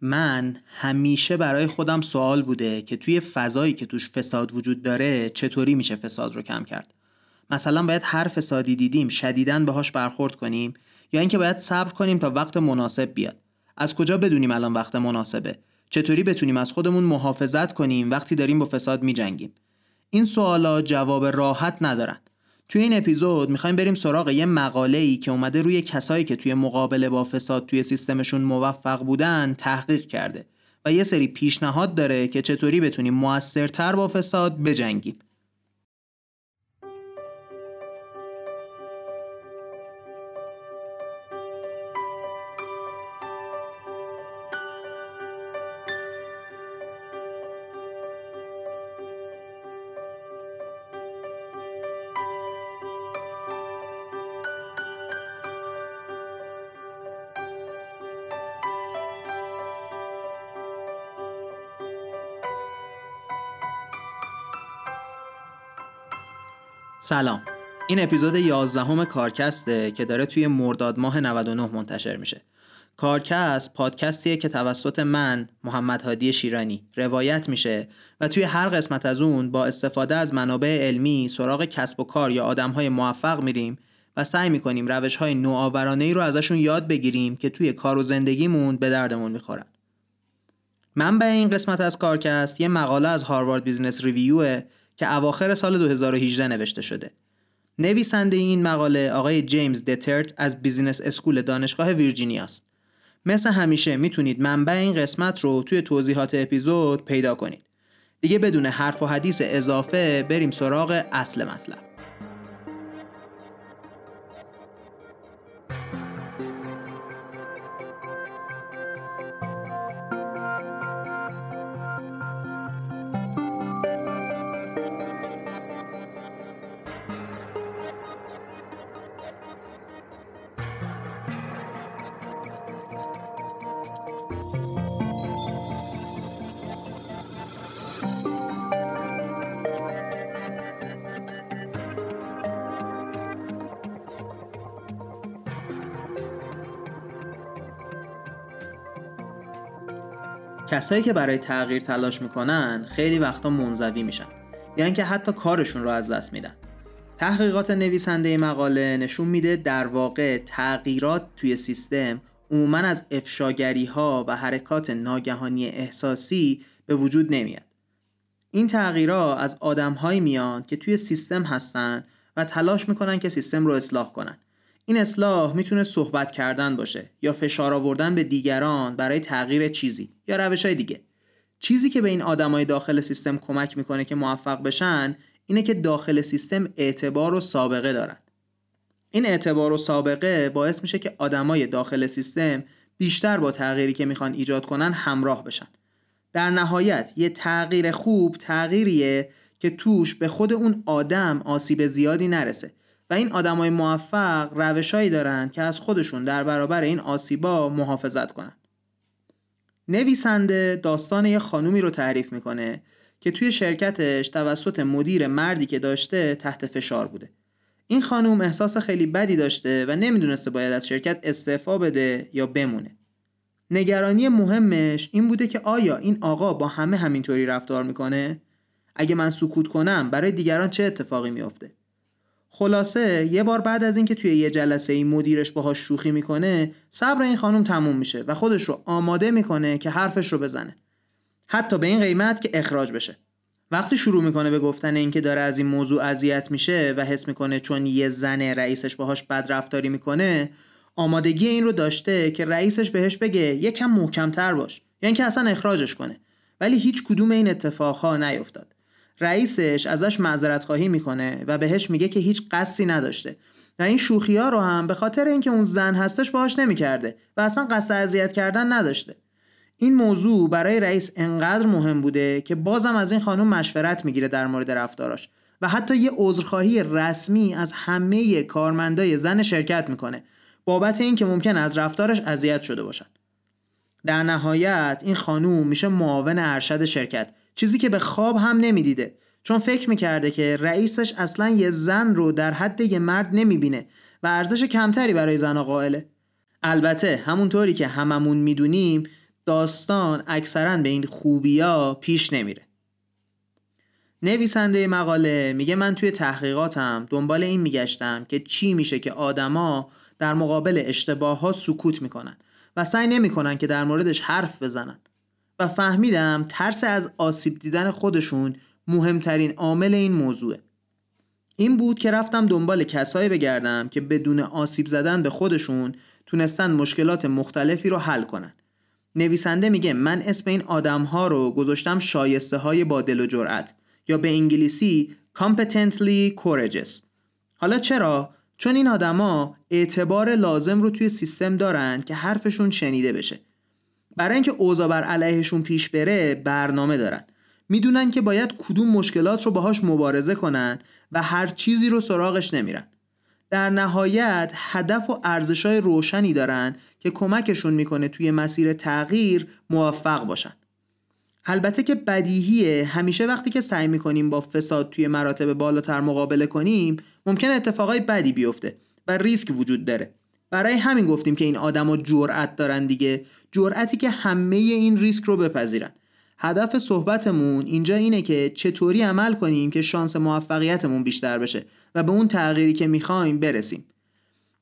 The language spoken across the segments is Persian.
من همیشه برای خودم سوال بوده که توی فضایی که توش فساد وجود داره چطوری میشه فساد رو کم کرد؟ مثلا باید هر فسادی دیدیم شدیداً باهاش برخورد کنیم یا اینکه باید صبر کنیم تا وقت مناسب بیاد. از کجا بدونیم الان وقت مناسبه؟ چطوری بتونیم از خودمون محافظت کنیم وقتی داریم با فساد میجنگیم؟ این سوالا جواب راحت ندارن. توی این اپیزود می‌خوایم بریم سراغ یه مقاله ای که اومده روی کسایی که توی مقابله با فساد توی سیستمشون موفق بودن تحقیق کرده و یه سری پیشنهاد داره که چطوری بتونیم موثرتر با فساد بجنگیم. سلام. این اپیزود 11 هم کارکسته که داره توی مرداد ماه 99 منتشر میشه. کارکست پادکستیه که توسط من محمد هادی شیرانی روایت میشه و توی هر قسمت از اون با استفاده از منابع علمی سراغ کسب و کار یا آدمهای موفق میریم و سعی می‌کنیم روش های نوآورانه ای رو ازشون یاد بگیریم که توی کار و زندگیمون به دردمون می‌خورن. منبع این قسمت از کارکست یه مقاله از Harvard Business Review ه که اواخر سال 2018 نوشته شده. نویسنده این مقاله آقای جیمز دترت از business school دانشگاه ویرجینیا است. مثل همیشه می‌تونید منبع این قسمت رو توی توضیحات اپیزود پیدا کنید. دیگه بدون حرف و حدیث اضافه بریم سراغ اصل مطلب. کسایی که برای تغییر تلاش می‌کنن خیلی وقتا منزوی میشن. یا اینکه حتی کارشون رو از دست میدن. تحقیقات نویسنده مقاله نشون میده در واقع تغییرات توی سیستم عموما از افشاگری ها و حرکات ناگهانی احساسی به وجود نمیاد. این تغییرات از آدم میان که توی سیستم هستن و تلاش می‌کنن که سیستم رو اصلاح کنن. این اصلاح می‌تونه صحبت کردن باشه یا فشار آوردن به دیگران برای تغییر چیزی یا روش های دیگه. چیزی که به این آدمای داخل سیستم کمک می‌کنه که موفق بشن اینه که داخل سیستم اعتبار و سابقه دارن. این اعتبار و سابقه باعث میشه که آدمای داخل سیستم بیشتر با تغییری که می‌خوان ایجاد کنن همراه بشن. در نهایت یه تغییر خوب تغییریه که توش به خود اون آدم آسیب زیادی نرسه. و این آدمای موفق روشهایی دارن که از خودشون در برابر این آسیبا محافظت کنن نویسنده داستان یه خانومی رو تعریف می‌کنه که توی شرکتش توسط مدیر مردی که داشته تحت فشار بوده. این خانوم احساس خیلی بدی داشته و نمی‌دونسته باید از شرکت استعفا بده یا بمونه. نگرانی مهمش این بوده که آیا این آقا با همه همینطوری رفتار می‌کنه؟ اگه من سکوت کنم برای دیگران چه اتفاقی میافته؟ خلاصه یه بار بعد از اینکه توی یه جلسه این مدیرش باهاش شوخی می‌کنه صبر این خانم تموم میشه و خودش رو آماده می‌کنه که حرفش رو بزنه. حتی به این قیمت که اخراج بشه. وقتی شروع می‌کنه به گفتن اینکه داره از این موضوع اذیت میشه و حس می‌کنه چون یه زن رئیسش باهاش بد رفتاری می‌کنه آمادگی این رو داشته که رئیسش بهش بگه یکم محکمتر باش. یعنی که اصلا اخراجش کنه. ولی هیچ کدوم این اتفاقها نیفتاد. رئیسش ازش معذرت خواهی می‌کنه و بهش میگه که هیچ قصدی نداشته. و این شوخی ها رو هم به خاطر اینکه اون زن هستش باهاش نمی‌کرده و اصلا قصد اذیت کردن نداشته. این موضوع برای رئیس انقدر مهم بوده که بازم از این خانم مشورت می‌گیره در مورد رفتاراش و حتی یه عذرخواهی رسمی از همه کارمندای زن شرکت می‌کنه بابت اینکه ممکن از رفتارش اذیت شده باشن. در نهایت این خانوم میشه معاون ارشد شرکت چیزی که به خواب هم نمی‌دیده. چون فکر می‌کرده که رئیسش اصلا یه زن رو در حد یه مرد نمی‌بینه و ارزش کمتری برای زن قائله. البته همونطوری که هممون می‌دونیم داستان اکثرا به این خوبیا پیش نمیره. نویسنده مقاله میگه من توی تحقیقاتم دنبال این میگشتم که چی میشه که آدما در مقابل اشتباه ها سکوت می‌کنن و سعی نمی‌کنن که در موردش حرف بزنن. و فهمیدم ترس از آسیب دیدن خودشون مهمترین عامل این موضوعه. این بود که رفتم دنبال کسایی بگردم که بدون آسیب زدن به خودشون تونستن مشکلات مختلفی رو حل کنن. نویسنده میگه من اسم این آدم ها رو گذاشتم شایسته های با دل و جرأت یا به انگلیسی competently courageous. حالا چرا؟ چون این آدما اعتبار لازم رو توی سیستم دارن که حرفشون شنیده بشه. برای اینکه اوضاع بر علیهشون پیش بره برنامه دارن. می‌دونن که باید کدوم مشکلات رو باهاش مبارزه کنن و هر چیزی رو سراغش نمیرن. در نهایت هدف و ارزشای روشنی دارن که کمکشون می‌کنه توی مسیر تغییر موفق باشن. البته که بدیهیه همیشه وقتی که سعی می‌کنیم با فساد توی مراتب بالاتر مقابله کنیم ممکن اتفاقای بدی بیفته و ریسک وجود داره. برای همین گفتیم که این آدما جرأت دارن دیگه. جرأتی که همه این ریسک رو بپذیرن. هدف صحبتمون اینجا اینه که چطوری عمل کنیم که شانس موفقیتمون بیشتر بشه و به اون تغییری که می‌خوایم برسیم.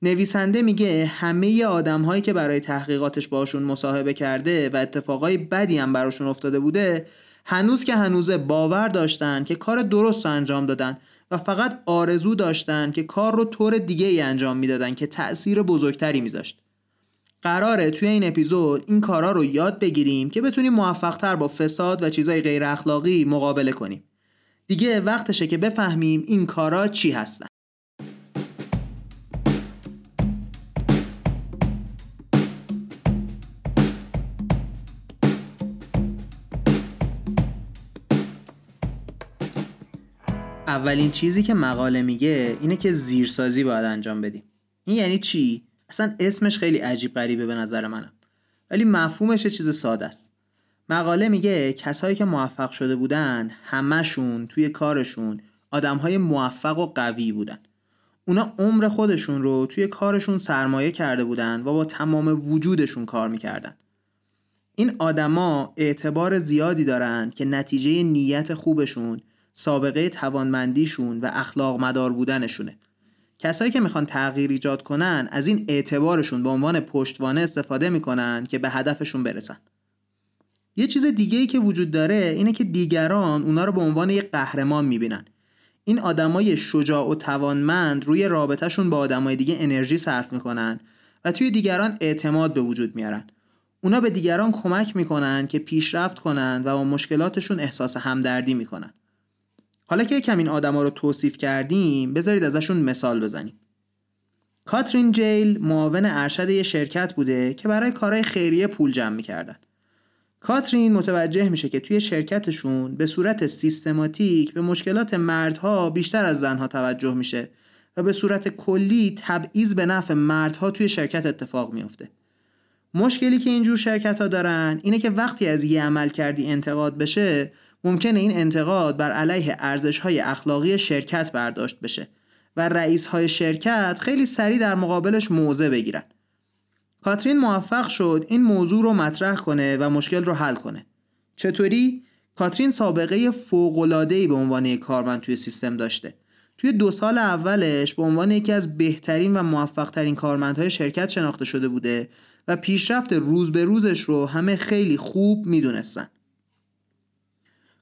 نویسنده میگه همه آدم هایی که برای تحقیقاتش باشون مصاحبه کرده و اتفاقای بدی هم براشون افتاده بوده هنوز که هنوزه باور داشتن که کار درست رو انجام دادن و فقط آرزو داشتن که کار رو طور دیگه ای انجام می‌دادن که تأثیر بزرگتری میذاشت. قراره توی این اپیزود این کارا رو یاد بگیریم که بتونیم موفقتر با فساد و چیزای غیر اخلاقی مقابله کنیم. دیگه وقتشه که بفهمیم این کارا چی هستن. اولین چیزی که مقاله میگه اینه که زیرسازی باید انجام بدیم. این یعنی چی؟ اصلا اسمش خیلی عجیب غریبه به نظر منم. ولی مفهومش چیز ساده است. مقاله میگه کسایی که موفق شده بودن همشون توی کارشون آدمهای موفق و قوی بودن. اونا عمر خودشون رو توی کارشون سرمایه کرده بودن و با تمام وجودشون کار می‌کردن. این آدما اعتبار زیادی دارن که نتیجه نیت خوبشون سابقه توانمندیشون و اخلاق مدار بودنشونه. کسایی که می‌خوان تغییر ایجاد کنن از این اعتبارشون به عنوان پشتوانه استفاده می‌کنن که به هدفشون برسن. یه چیز دیگه ای که وجود داره اینه که دیگران اونا رو به عنوان یه قهرمان می‌بینن. این آدمای شجاع و توانمند روی رابطهشون با آدمای دیگه انرژی صرف می‌کنن و توی دیگران اعتماد به وجود میارن. اونا به دیگران کمک می‌کنن که پیشرفت کنن و با مشکلاتشون احساس همدردی می‌کنن. حالا که یکم این آدما رو توصیف کردیم بذارید ازشون مثال بزنیم. کاترین جیل معاون ارشد یه شرکت بوده که برای کارهای خیریه پول جمع می‌کردن. کاترین متوجه میشه که توی شرکتشون به صورت سیستماتیک به مشکلات مردها بیشتر از زنها توجه میشه و به صورت کلی تبعیض به نفع مردها توی شرکت اتفاق میفته مشکلی که اینجور شرکت ها دارن اینه که وقتی از یه عمل کردی انتقاد بشه ممکنه این انتقاد بر علیه ارزش های اخلاقی شرکت برداشت بشه و رئیس های شرکت خیلی سریع در مقابلش موضع بگیرن. کاترین موفق شد این موضوع رو مطرح کنه و مشکل رو حل کنه. چطوری؟ کاترین سابقه فوق‌العاده‌ای به عنوان کارمند توی سیستم داشته. توی دو سال اولش به عنوان یکی از بهترین و موفقترین کارمندهای شرکت شناخته شده بوده و پیشرفت روز به روزش رو همه خیلی خوب می‌دونستن.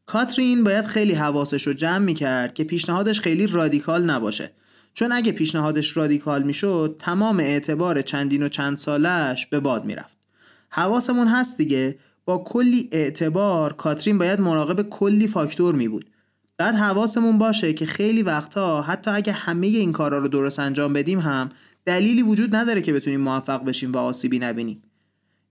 کاترین باید خیلی حواسش رو جمع می‌کرد که پیشنهادش خیلی رادیکال نباشه. چون اگه پیشنهادش رادیکال می‌شد تمام اعتبار چندین و چند سالش به باد می‌رفت. حواسمون هست دیگه با کلی اعتبار کاترین باید مراقب کلی فاکتور می بود بعد حواسمون باشه که خیلی وقتا حتی اگه همه این کارا رو درست انجام بدیم هم دلیلی وجود نداره که بتونیم موفق بشیم و آسیبی نبینیم.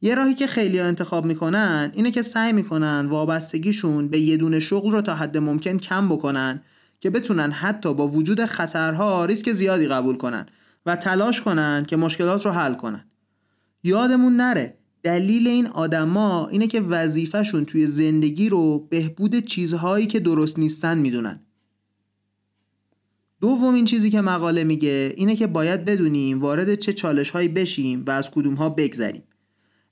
یه راهی که خیلی ها انتخاب می‌کنن اینه که سعی می‌کنن وابستگیشون به یه دونه شغل رو تا حد ممکن کم بکنن که بتونن حتی با وجود خطرها ریسک زیادی قبول کنن و تلاش کنن که مشکلات رو حل کنن. یادمون نره دلیل این آدما اینه که وظیفهشون توی زندگی رو بهبود چیزهایی که درست نیستن می‌دونن. دومین چیزی که مقاله میگه اینه که باید بدونیم وارد چه چالش هایی بشیم و از کدوم ها بگذریم.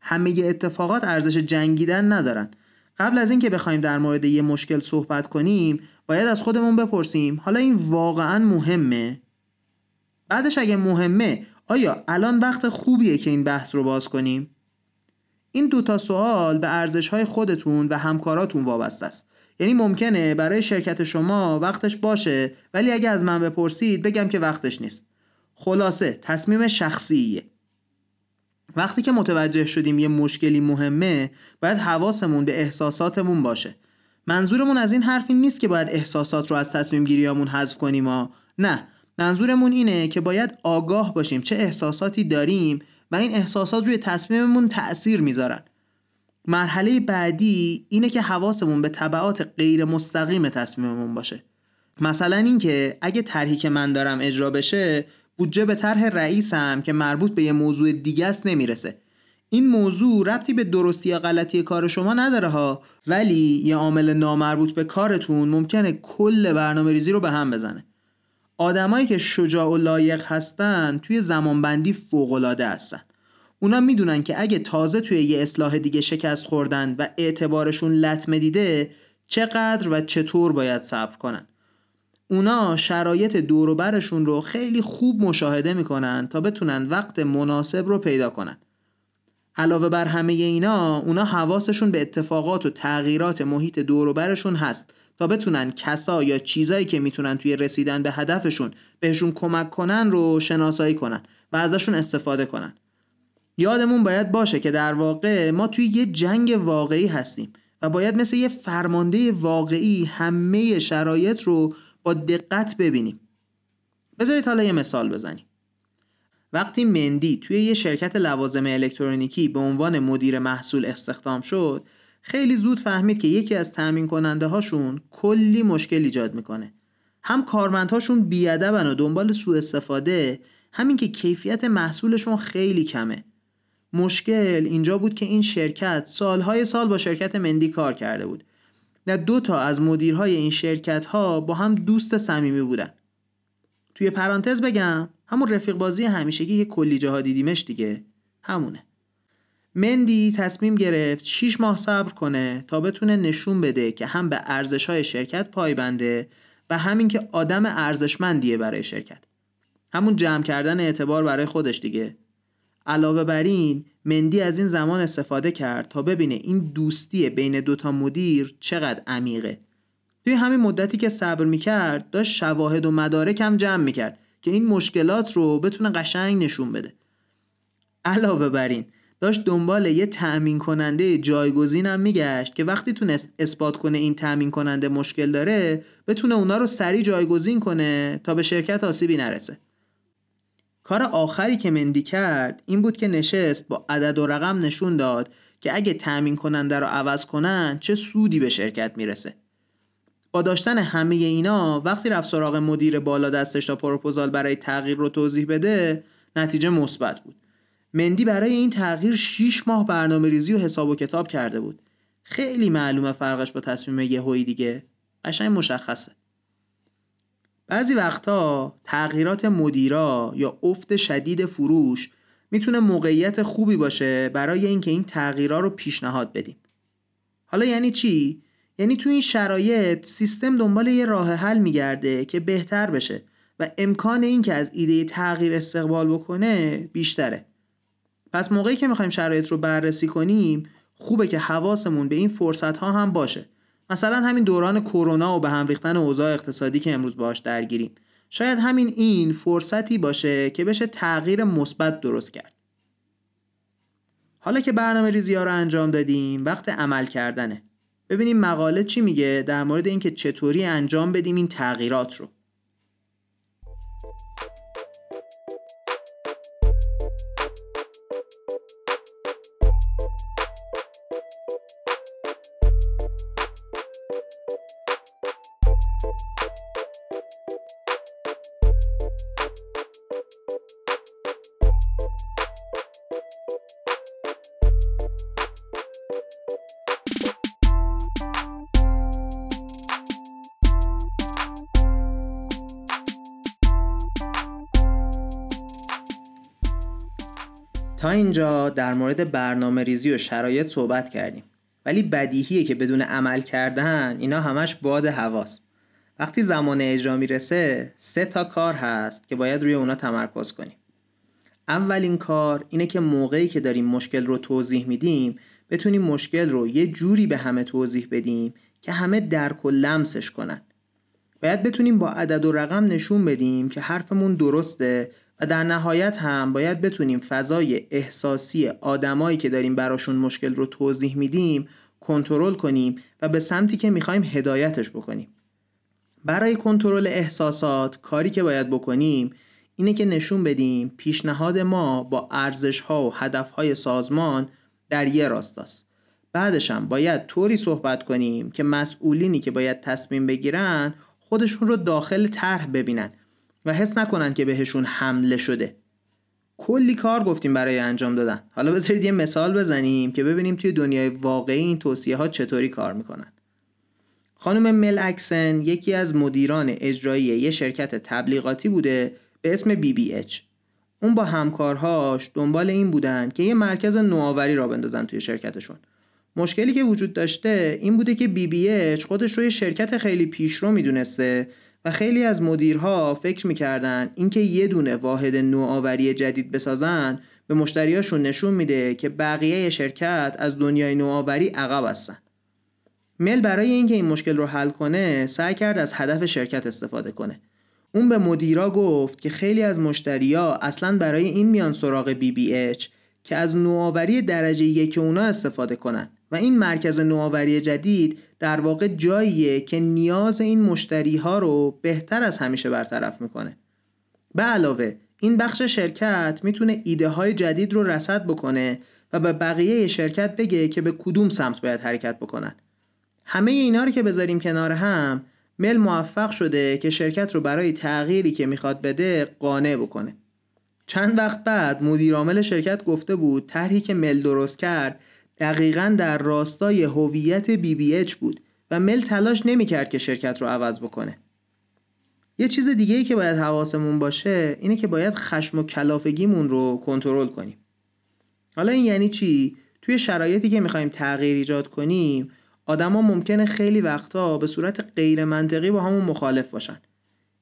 همه اتفاقات ارزش جنگیدن ندارن. قبل از اینکه بخوایم در مورد یه مشکل صحبت کنیم باید از خودمون بپرسیم حالا این واقعا مهمه؟ بعدش اگه مهمه آیا الان وقت خوبیه که این بحث رو باز کنیم؟ این دوتا سوال به ارزش های خودتون و همکاراتون وابسته است. یعنی ممکنه برای شرکت شما وقتش باشه ولی اگه از من بپرسید بگم که وقتش نیست. خلاصه تصمیم شخصیه. وقتی که متوجه شدیم یه مشکلی مهمه باید حواسمون به احساساتمون باشه. منظورمون از این حرفی نیست که باید احساسات رو از تصمیم گیریامون حذف کنیم ها. نه منظورمون اینه که باید آگاه باشیم چه احساساتی داریم و این احساسات روی تصمیممون تأثیر می‌ذارن. مرحله بعدی اینه که حواسمون به طبعات غیر مستقیم تصمیممون باشه. مثلا اینکه اگه طرحی که من دارم اجرا بشه بودجه به طرح رئیسم که مربوط به یه موضوع دیگه است نمی‌رسه. این موضوع ربطی به درستی یا غلطی کار شما نداره ها ولی یه عامل نامربوط به کارتون ممکنه کل برنامه ریزی رو به هم بزنه. آدمایی که شجاع و لایق هستن توی زمانبندی فوقالعاده هستن. اونا می‌دونن که اگه تازه توی یه اصلاح دیگه شکست خوردن و اعتبارشون لطمه دیده چقدر و چطور باید صبر کنن. اونا شرایط دوروبرشون رو خیلی خوب مشاهده می‌کنن تا بتونن وقت مناسب رو پیدا کنن. علاوه بر همه اینا اونا حواسشون به اتفاقات و تغییرات محیط دوروبرشون هست تا بتونن کسا یا چیزایی که می‌تونن توی رسیدن به هدفشون بهشون کمک کنن رو شناسایی کنن و ازشون استفاده کنن. یادمون باید باشه که در واقع ما توی یه جنگ واقعی هستیم و باید مثل یه فرمانده واقعی همه شرایط رو با دقت ببینیم. بذارید حالا یه مثال بزنیم. وقتی مندی توی یه شرکت لوازم الکترونیکی به عنوان مدیر محصول استخدام شد خیلی زود فهمید که یکی از تأمین کننده هاشون کلی مشکل ایجاد می‌کنه. هم کارمندهاشون بیادبن و دنبال سوء استفاده همین که کیفیت محصولشون خیلی کمه. مشکل اینجا بود که این شرکت سالهای سال با شرکت مندی کار کرده بود. و دو تا از مدیرهای این شرکت ها با هم دوست صمیمی بودن. توی پرانتز بگم همون رفیق بازی همیشگی که کلی جاها دیدیمش دیگه. همونه. مندی تصمیم گرفت 6 ماه صبر کنه تا بتونه نشون بده که هم به ارزش های شرکت پایبنده و همین که آدم ارزشمندیه برای شرکت. همون جمع کردن اعتبار برای خودش دیگه. علاوه بر این مندی از این زمان استفاده کرد تا ببینه این دوستی بین دوتا مدیر چقدر عمیقه. توی همین مدتی که صبر می‌کرد داشت شواهد و مدارک هم جمع می‌کرد که این مشکلات رو بتونه قشنگ نشون بده. علاوه بر این داشت دنبال یه تأمین کننده جایگزین هم میگشت که وقتی تونست اثبات کنه این تأمین کننده مشکل داره بتونه اونا رو سریع جایگزین کنه تا به شرکت آسیبی نرسه. کار آخری که مندی کرد این بود که نشست با عدد و رقم نشون داد که اگه تأمین کننده رو عوض کنن چه سودی به شرکت می‌رسه. با داشتن همه اینا وقتی رفت سراغ مدیر بالا دستش تا پروپوزال برای تغییر رو توضیح بده نتیجه مثبت بود. مندی برای این تغییر 6 ماه برنامه ریزی و حساب و کتاب کرده بود. خیلی معلومه فرقش با تصمیم یهویی دیگه. قشنگ مشخصه. بعضی وقتا تغییرات مدیرا یا افت شدید فروش می‌تونه موقعیت خوبی باشه برای اینکه این تغییرها رو پیشنهاد بدیم. حالا یعنی چی؟ یعنی تو این شرایط سیستم دنبال یه راه حل میگرده که بهتر بشه و امکان اینکه از ایده تغییر استقبال بکنه بیشتره. پس موقعی که می‌خوایم شرایط رو بررسی کنیم خوبه که حواسمون به این فرصت ها هم باشه. مثلا همین دوران کرونا و به هم ریختن اوضاع اقتصادی که امروز باهاش درگیریم. شاید همین این فرصتی باشه که بشه تغییر مثبت درست کرد. حالا که برنامه ریزی ها رو انجام دادیم وقت عمل کردنه. ببینیم مقاله چی میگه در مورد اینکه چطوری انجام بدیم این تغییرات رو. تا اینجا در مورد برنامه ریزی و شرایط صحبت کردیم. ولی بدیهیه که بدون عمل کردن اینا همش باد هواست. وقتی زمان اجرا می‌رسه سه تا کار هست که باید روی اونا تمرکز کنیم. اولین کار اینه که موقعی که داریم مشکل رو توضیح میدیم بتونیم مشکل رو یه جوری به همه توضیح بدیم که همه درک و لمسش کنن. باید بتونیم با عدد و رقم نشون بدیم که حرفمون درسته و در نهایت هم باید بتونیم فضای احساسی آدمایی که داریم براشون مشکل رو توضیح میدیم کنترل کنیم و به سمتی که می‌خوایم هدایتش بکنیم. برای کنترل احساسات کاری که باید بکنیم اینه که نشون بدیم پیشنهاد ما با ارزش ها و هدف های سازمان در یه راستاست. بعدش هم باید طوری صحبت کنیم که مسئولینی که باید تصمیم بگیرن خودشون رو داخل طرح ببینن. و حس نکنن که بهشون حمله شده. کلی کار گفتیم برای انجام دادن. حالا بذارید یه مثال بزنیم که ببینیم توی دنیای واقعی این توصیه ها چطوری کار می‌کنن. خانم مل اکسن یکی از مدیران اجرایی یه شرکت تبلیغاتی بوده به اسم BBH اون با همکارهاش دنبال این بودن که یه مرکز نوآوری را بندازن توی شرکتشون. مشکلی که وجود داشته این بوده که BBH خودش رو یه شرکت خیلی پیشرو می‌دونسته و خیلی از مدیرها فکر می‌کردن اینکه یه دونه واحد نوآوری جدید بسازن به مشتریاشون نشون میده که بقیه شرکت از دنیای نوآوری عقب هستن. مل برای اینکه این مشکل رو حل کنه سعی کرد از هدف شرکت استفاده کنه. اون به مدیرا گفت که خیلی از مشتریا اصلا برای این میان سراغ اچ که از نوآوری درجه یک اونا استفاده کنن. و این مرکز نوآوری جدید در واقع جاییه که نیاز این مشتری ها رو بهتر از همیشه برطرف می‌کنه. به علاوه این بخش شرکت می‌تونه ایده های جدید رو رسد بکنه و به بقیه شرکت بگه که به کدوم سمت باید حرکت بکنن. همه اینا رو که بذاریم کنار هم مل موفق شده که شرکت رو برای تغییری که می‌خواد بده قانع بکنه. چند وقت بعد مدیر عامل شرکت گفته بود طرحی که مل درست کرد دقیقا در راستای هویت بی بی اچ بود و مل تلاش نمی‌کرد که شرکت رو عوض بکنه. یه چیز دیگه ای که باید حواسمون باشه اینه که باید خشم و کلافگیمون رو کنترل کنیم. حالا این یعنی چی؟ توی شرایطی که می‌خوایم تغییر ایجاد کنیم آدما ممکنه خیلی وقتا به صورت غیر منطقی با همون مخالف باشن.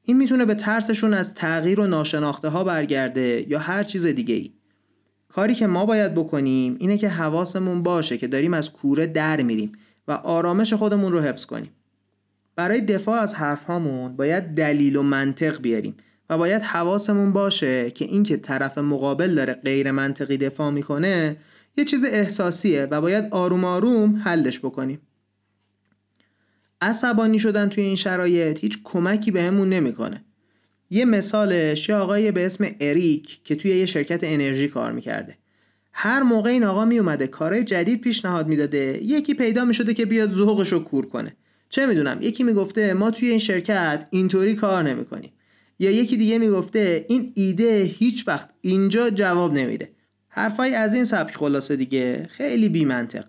این می‌تونه به ترسشون از تغییر و ناشناخته ها برگرده یا هر چیز دیگه ای کاری که ما باید بکنیم اینه که حواسمون باشه که داریم از کوره در میریم و آرامش خودمون رو حفظ کنیم. برای دفاع از حرف هامون باید دلیل و منطق بیاریم و باید حواسمون باشه که اینکه طرف مقابل داره غیر منطقی دفاع می‌کنه یه چیز احساسیه و باید آروم آروم حلش بکنیم. عصبانی شدن توی این شرایط هیچ کمکی بهمون نمی‌کنه. یه مثالش یه آقایی به اسم اریک که توی یه شرکت انرژی کار می‌کرده. هر موقع این آقا میومده کارهای جدید پیشنهاد می‌داده یکی پیدا می‌شده که بیاد ذوقش رو کور کنه. چه می‌دونم یکی می‌گفته ما توی این شرکت اینطوری کار نمی‌کنیم. یا یکی دیگه می‌گفته این ایده هیچ وقت اینجا جواب نمیده. حرفای از این سبک خلاصه دیگه خیلی بی منطق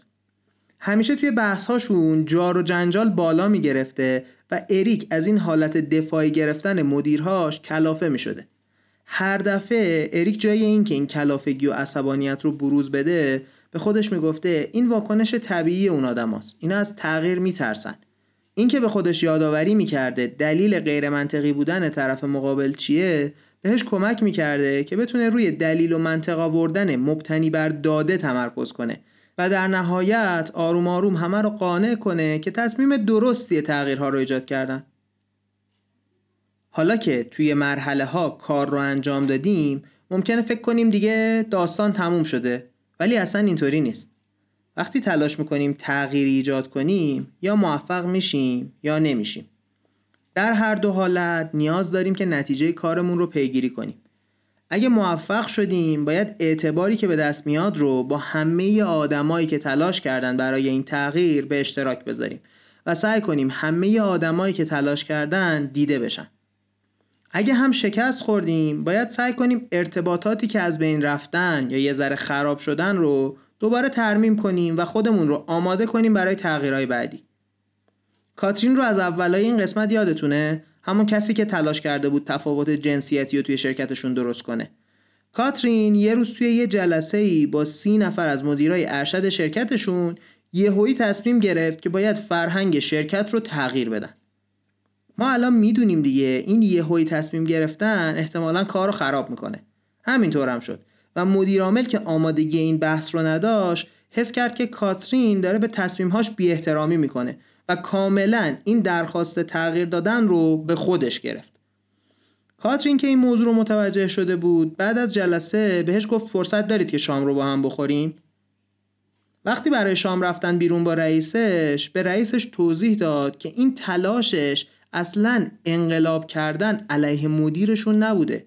همیشه توی بحثهاشون جار و جنجال بالا می‌گرفته و اریک از این حالت دفاعی گرفتن مدیرهاش کلافه می شده. هر دفعه اریک جای این که این کلافگی و عصبانیت رو بروز بده به خودش می‌گفته این واکنش طبیعی اون آدم هست. اینا از تغییر میترسن این که به خودش یادآوری می‌کرده دلیل غیر منطقی بودن طرف مقابل چیه بهش کمک می‌کرده که بتونه روی دلیل و منطق آوردن مبتنی بر داده تمرکز کنه و در نهایت آروم آروم همه رو قانع کنه که تصمیم درستی تغییرها رو ایجاد کردن. حالا که توی مرحله ها کار رو انجام دادیم ممکنه فکر کنیم دیگه داستان تموم شده ولی اصلا اینطوری نیست. وقتی تلاش می‌کنیم تغییری ایجاد کنیم یا موفق میشیم یا نمیشیم. در هر دو حالت نیاز داریم که نتیجه کارمون رو پیگیری کنیم. اگه موفق شدیم باید اعتباری که به دست میاد رو با همه آدمایی که تلاش کردن برای این تغییر به اشتراک بذاریم و سعی کنیم همه آدمایی که تلاش کردن دیده بشن. اگه هم شکست خوردیم باید سعی کنیم ارتباطاتی که از بین رفتن یا یه ذره خراب شدن رو دوباره ترمیم کنیم و خودمون رو آماده کنیم برای تغییرهای بعدی. کاترین رو از اولای این قسمت یادتونه؟ همون کسی که تلاش کرده بود تفاوت جنسیتی رو توی شرکتشون درست کنه. کاترین یه روز توی یه جلسه ای با سی نفر از مدیرای ارشد شرکتشون یهویی تصمیم گرفت که باید فرهنگ شرکت رو تغییر بدن. ما الان می‌دونیم دیگه این یهویی تصمیم گرفتن احتمالا کار رو خراب می‌کنه. همینطور هم شد. و مدیر عامل که آمادگی این بحث رو نداشت حس کرد که کاترین داره به تصمیمهاش بی احترامی می‌کنه. و کاملا این درخواست تغییر دادن رو به خودش گرفت. کاترین که این موضوع رو متوجه شده بود بعد از جلسه بهش گفت فرصت دارید که شام رو با هم بخوریم. وقتی برای شام رفتن بیرون با رئیسش به رئیسش توضیح داد که این تلاشش اصلا انقلاب کردن علیه مدیرشون نبوده.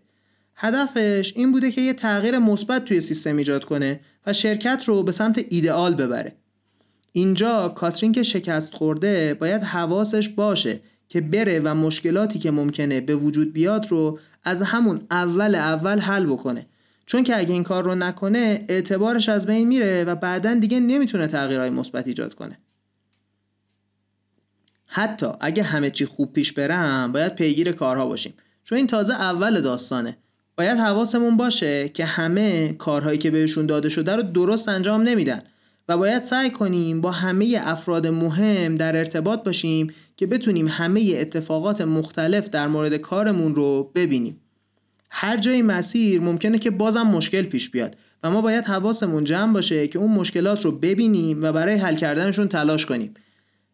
هدفش این بوده که یه تغییر مثبت توی سیستم ایجاد کنه و شرکت رو به سمت ایدئال ببره. اینجا کاترین که شکست خورده باید حواسش باشه که بره و مشکلاتی که ممکنه به وجود بیاد رو از همون اول اول حل بکنه. چون که اگه این کار رو نکنه اعتبارش از بین میره و بعدا دیگه نمی‌تونه تغییرهای مثبت ایجاد کنه. حتی اگه همه چی خوب پیش برم باید پیگیر کارها باشیم. چون این تازه اول داستانه. باید حواسمون باشه که همه کارهایی که بهشون داده شده رو درست انجام نمیدن. و باید سعی کنیم با همه افراد مهم در ارتباط باشیم که بتونیم همه اتفاقات مختلف در مورد کارمون رو ببینیم. هر جای مسیر ممکنه که بازم مشکل پیش بیاد و ما باید حواسمون جمع باشه که اون مشکلات رو ببینیم و برای حل کردنشون تلاش کنیم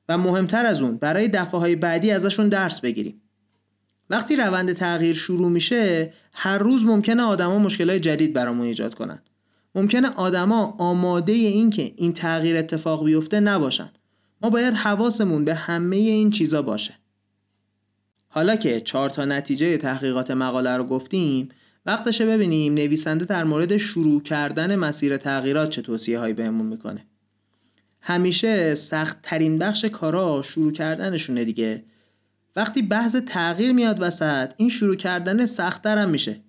و مهمتر از اون برای دفعه بعدی ازشون درس بگیریم. وقتی روند تغییر شروع میشه هر روز ممکنه آدما مشکلات جدید برامون ایجاد کنن. ممکنه آدما آماده این که این تغییر اتفاق بیفته نباشن. ما باید حواسمون به همه این چیزا باشه. حالا که چهار تا نتیجه تحقیقات مقاله رو گفتیم وقتشه ببینیم نویسنده در مورد شروع کردن مسیر تغییرات چه توصیه هایی بهمون می‌کنه. همیشه سخت ترین بخش کارا شروع کردنشونه دیگه. وقتی بحث تغییر میاد وسط این شروع کردن هم میشه.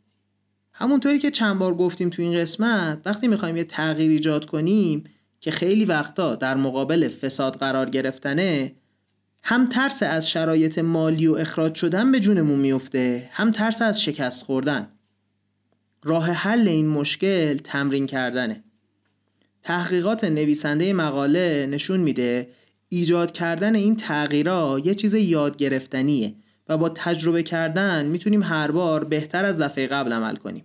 همونطوری که چند بار گفتیم تو این قسمت وقتی می‌خوایم یه تغییر ایجاد کنیم که خیلی وقتا در مقابل فساد قرار گرفتنه هم ترس از شرایط مالی و اخراج شدن به جونمون میفته هم ترس از شکست خوردن. راه حل این مشکل تمرین کردنه. تحقیقات نویسنده مقاله نشون میده ایجاد کردن این تغییرها یه چیز یاد گرفتنیه و با تجربه کردن می‌تونیم هر بار بهتر از دفعه قبل عمل کنیم.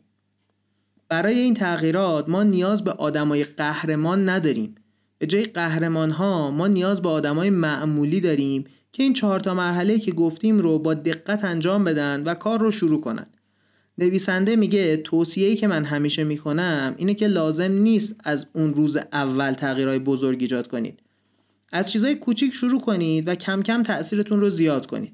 برای این تغییرات ما نیاز به آدمای قهرمان نداریم. به جای قهرمان ها ما نیاز به آدمای معمولی داریم که این چهار تا مرحله که گفتیم رو با دقت انجام بدن و کار رو شروع کنن. نویسنده میگه توصیه‌ای که من همیشه می‌کنم اینه که لازم نیست از اون روز اول تغییرهای بزرگ ایجاد کنید. از چیزهای کوچیک شروع کنید و کم کم تأثیرتون رو زیاد کنید.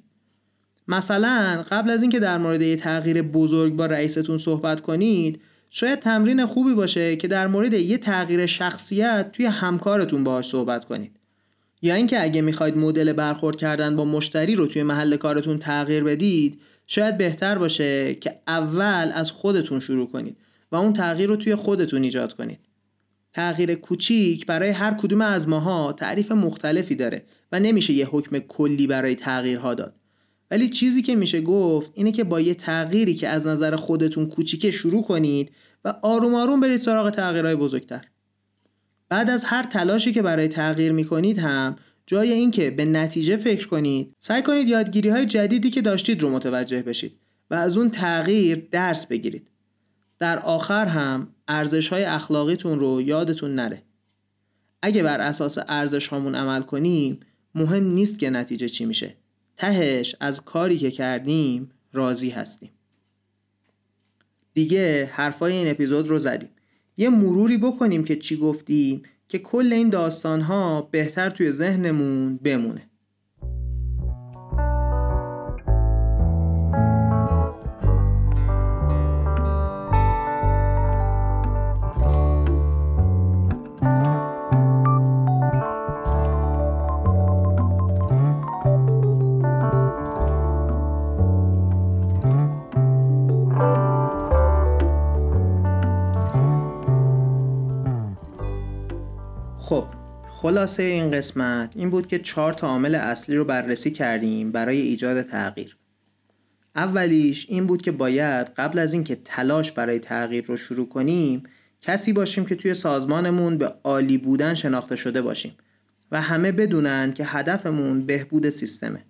مثلا قبل از اینکه در مورد یه تغییر بزرگ با رئیستون صحبت کنید شاید تمرین خوبی باشه که در مورد یه تغییر شخصیت توی همکارتون باهاش صحبت کنید. یا اینکه اگه می‌خواید مدل برخورد کردن با مشتری رو توی محل کارتون تغییر بدید شاید بهتر باشه که اول از خودتون شروع کنید و اون تغییر رو توی خودتون ایجاد کنید. تغییر کوچیک برای هر کدوم از ماها تعریف مختلفی داره و نمیشه یه حکم کلی برای تغییرها داد. ولی چیزی که میشه گفت اینه که با یه تغییری که از نظر خودتون کوچیکه شروع کنید و آروم آروم برید سراغ تغییرهای بزرگتر. بعد از هر تلاشی که برای تغییر می‌کنید هم جای اینکه به نتیجه فکر کنید سعی کنید یادگیری های جدیدی که داشتید رو متوجه بشید و از اون تغییر درس بگیرید. در آخر هم ارزش های اخلاقیتون رو یادتون نره. اگه بر اساس ارزش هامون عمل کنیم مهم نیست که نتیجه چی میشه. تهش از کاری که کردیم راضی هستیم. دیگه حرفای این اپیزود رو زدیم. یه مروری بکنیم که چی گفتیم که کل این داستان ها بهتر توی ذهنمون بمونه. خلاصه این قسمت این بود که چهار تا عامل اصلی رو بررسی کردیم برای ایجاد تغییر. اولیش این بود که باید قبل از اینکه تلاش برای تغییر رو شروع کنیم کسی باشیم که توی سازمانمون به عالی بودن شناخته شده باشیم و همه بدونن که هدفمون بهبود سیستمه.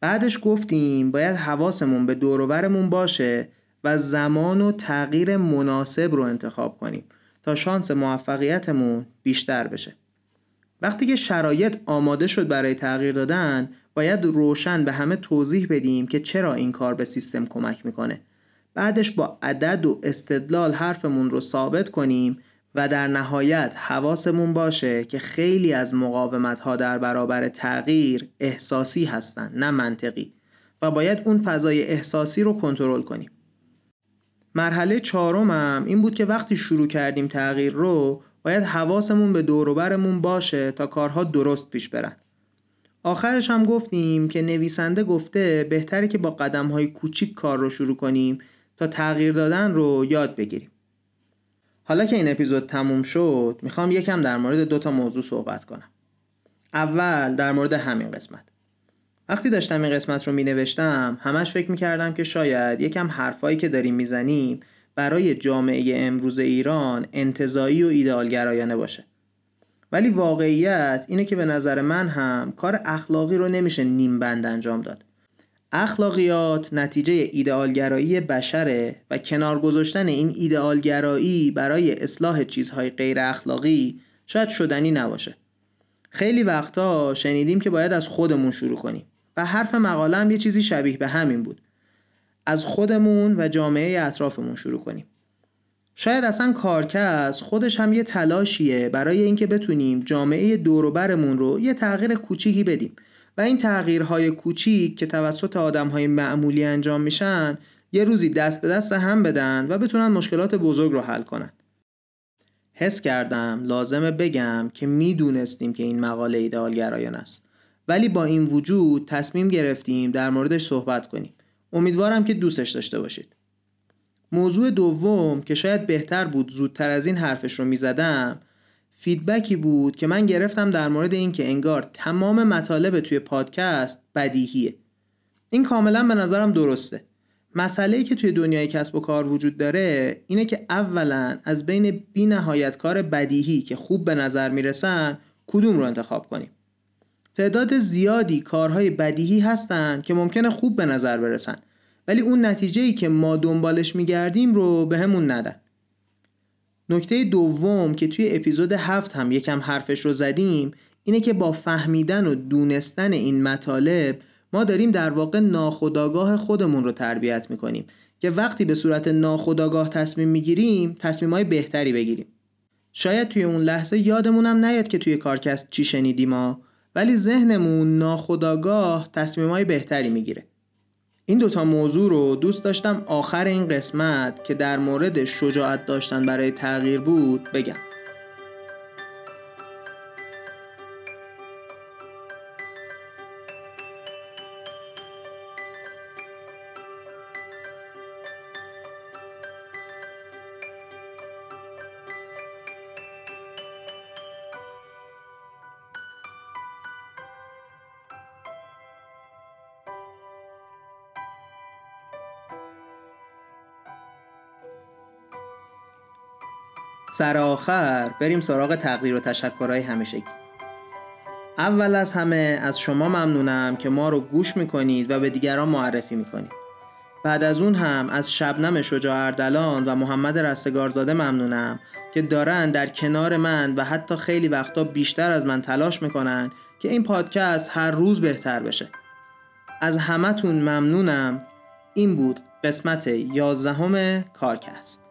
بعدش گفتیم باید حواسمون به دوروبرمون باشه و زمان و تغییر مناسب رو انتخاب کنیم تا شانس موفقیتمون بیشتر بشه. وقتی که شرایط آماده شد برای تغییر دادن باید روشن به همه توضیح بدیم که چرا این کار به سیستم کمک می‌کنه. بعدش با عدد و استدلال حرفمون رو ثابت کنیم و در نهایت حواسمون باشه که خیلی از مقاومت ها در برابر تغییر احساسی هستن نه منطقی. و باید اون فضای احساسی رو کنترل کنیم. مرحله چهارمم این بود که وقتی شروع کردیم تغییر رو باید حواسمون به دوروبرمون باشه تا کارها درست پیش برن. آخرش هم گفتیم که نویسنده گفته بهتره که با قدم های کوچیک کار رو شروع کنیم تا تغییر دادن رو یاد بگیریم. حالا که این اپیزود تموم شد می‌خوام یکم در مورد دو تا موضوع صحبت کنم. اول در مورد همین قسمت. وقتی داشتم این قسمت رو می نوشتم همش فکر می کردم که شاید یکم حرفایی که داریم می‌زنیم برای جامعه امروز ایران انتظایی و ایدئالگرایانه باشه. ولی واقعیت اینه که به نظر من هم کار اخلاقی رو نمیشه نیم بند انجام داد. اخلاقیات نتیجه ایدئالگرایی بشره و کنار گذاشتن این ایدئالگرایی برای اصلاح چیزهای غیر اخلاقی شاید شدنی نباشه. خیلی وقتا شنیدیم که باید از خودمون شروع کنیم. و حرف مقاله هم یه چیزی شبیه به همین بود. از خودمون و جامعه اطرافمون شروع کنیم. شاید اصلا کارکس خودش هم یه تلاشیه برای اینکه بتونیم جامعه دوروبرمون رو یه تغییر کوچیکی بدیم. و این تغییرهای کوچیک که توسط آدمهای معمولی انجام میشن یه روزی دست به دست هم بدن و بتونن مشکلات بزرگ رو حل کنن. حس کردم لازمه بگم که می‌دونستیم که این مقاله ایدئالگرایان است. ولی با این وجود تصمیم گرفتیم در موردش صحبت کنیم. امیدوارم که دوستش داشته باشید. موضوع دوم که شاید بهتر بود زودتر از این حرفش رو می‌زدم فیدبکی بود که من گرفتم در مورد اینکه انگار تمام مطالب توی پادکست بدیهیه. این کاملا به نظرم درسته. مسئله که توی دنیای کسب و کار وجود داره اینه که اولا از بین بی نهایت کار بدیهی که خوب به نظر می‌رسن کدوم رو انتخاب کنیم؟ تعداد زیادی کارهای بدیهی هستن که ممکنه خوب به نظر برسن. ولی اون نتیجه ای که ما دنبالش میگردیم رو به همون ندن. نکته دوم که توی اپیزود هفت هم یکم حرفش رو زدیم اینه که با فهمیدن و دونستن این مطالب ما داریم در واقع ناخداگاه خودمون رو تربیت می‌کنیم که وقتی به صورت ناخداگاه تصمیم می‌گیریم تصمیم های بهتری بگیریم. شاید توی اون لحظه یادمونم نیاد که توی کارکست چی شنیدیم ولی ذهنمون ناخداگاه تصمیم های بهتری می‌گیره. این دوتا موضوع رو دوست داشتم آخر این قسمت که در مورد شجاعت داشتن برای تغییر بود بگم. سر آخر بریم سراغ تقدیر و تشکرهای همیشگی اول از همه از شما ممنونم که ما رو گوش می‌کنید و به دیگران معرفی می‌کنید. بعد از اون هم از شبنم شجاع اردلان و محمد رستگارزاده ممنونم که دارن در کنار من و حتی خیلی وقتا بیشتر از من تلاش می‌کنن که این پادکست هر روز بهتر بشه. از همتون ممنونم. این بود قسمت یازدهم کارکست.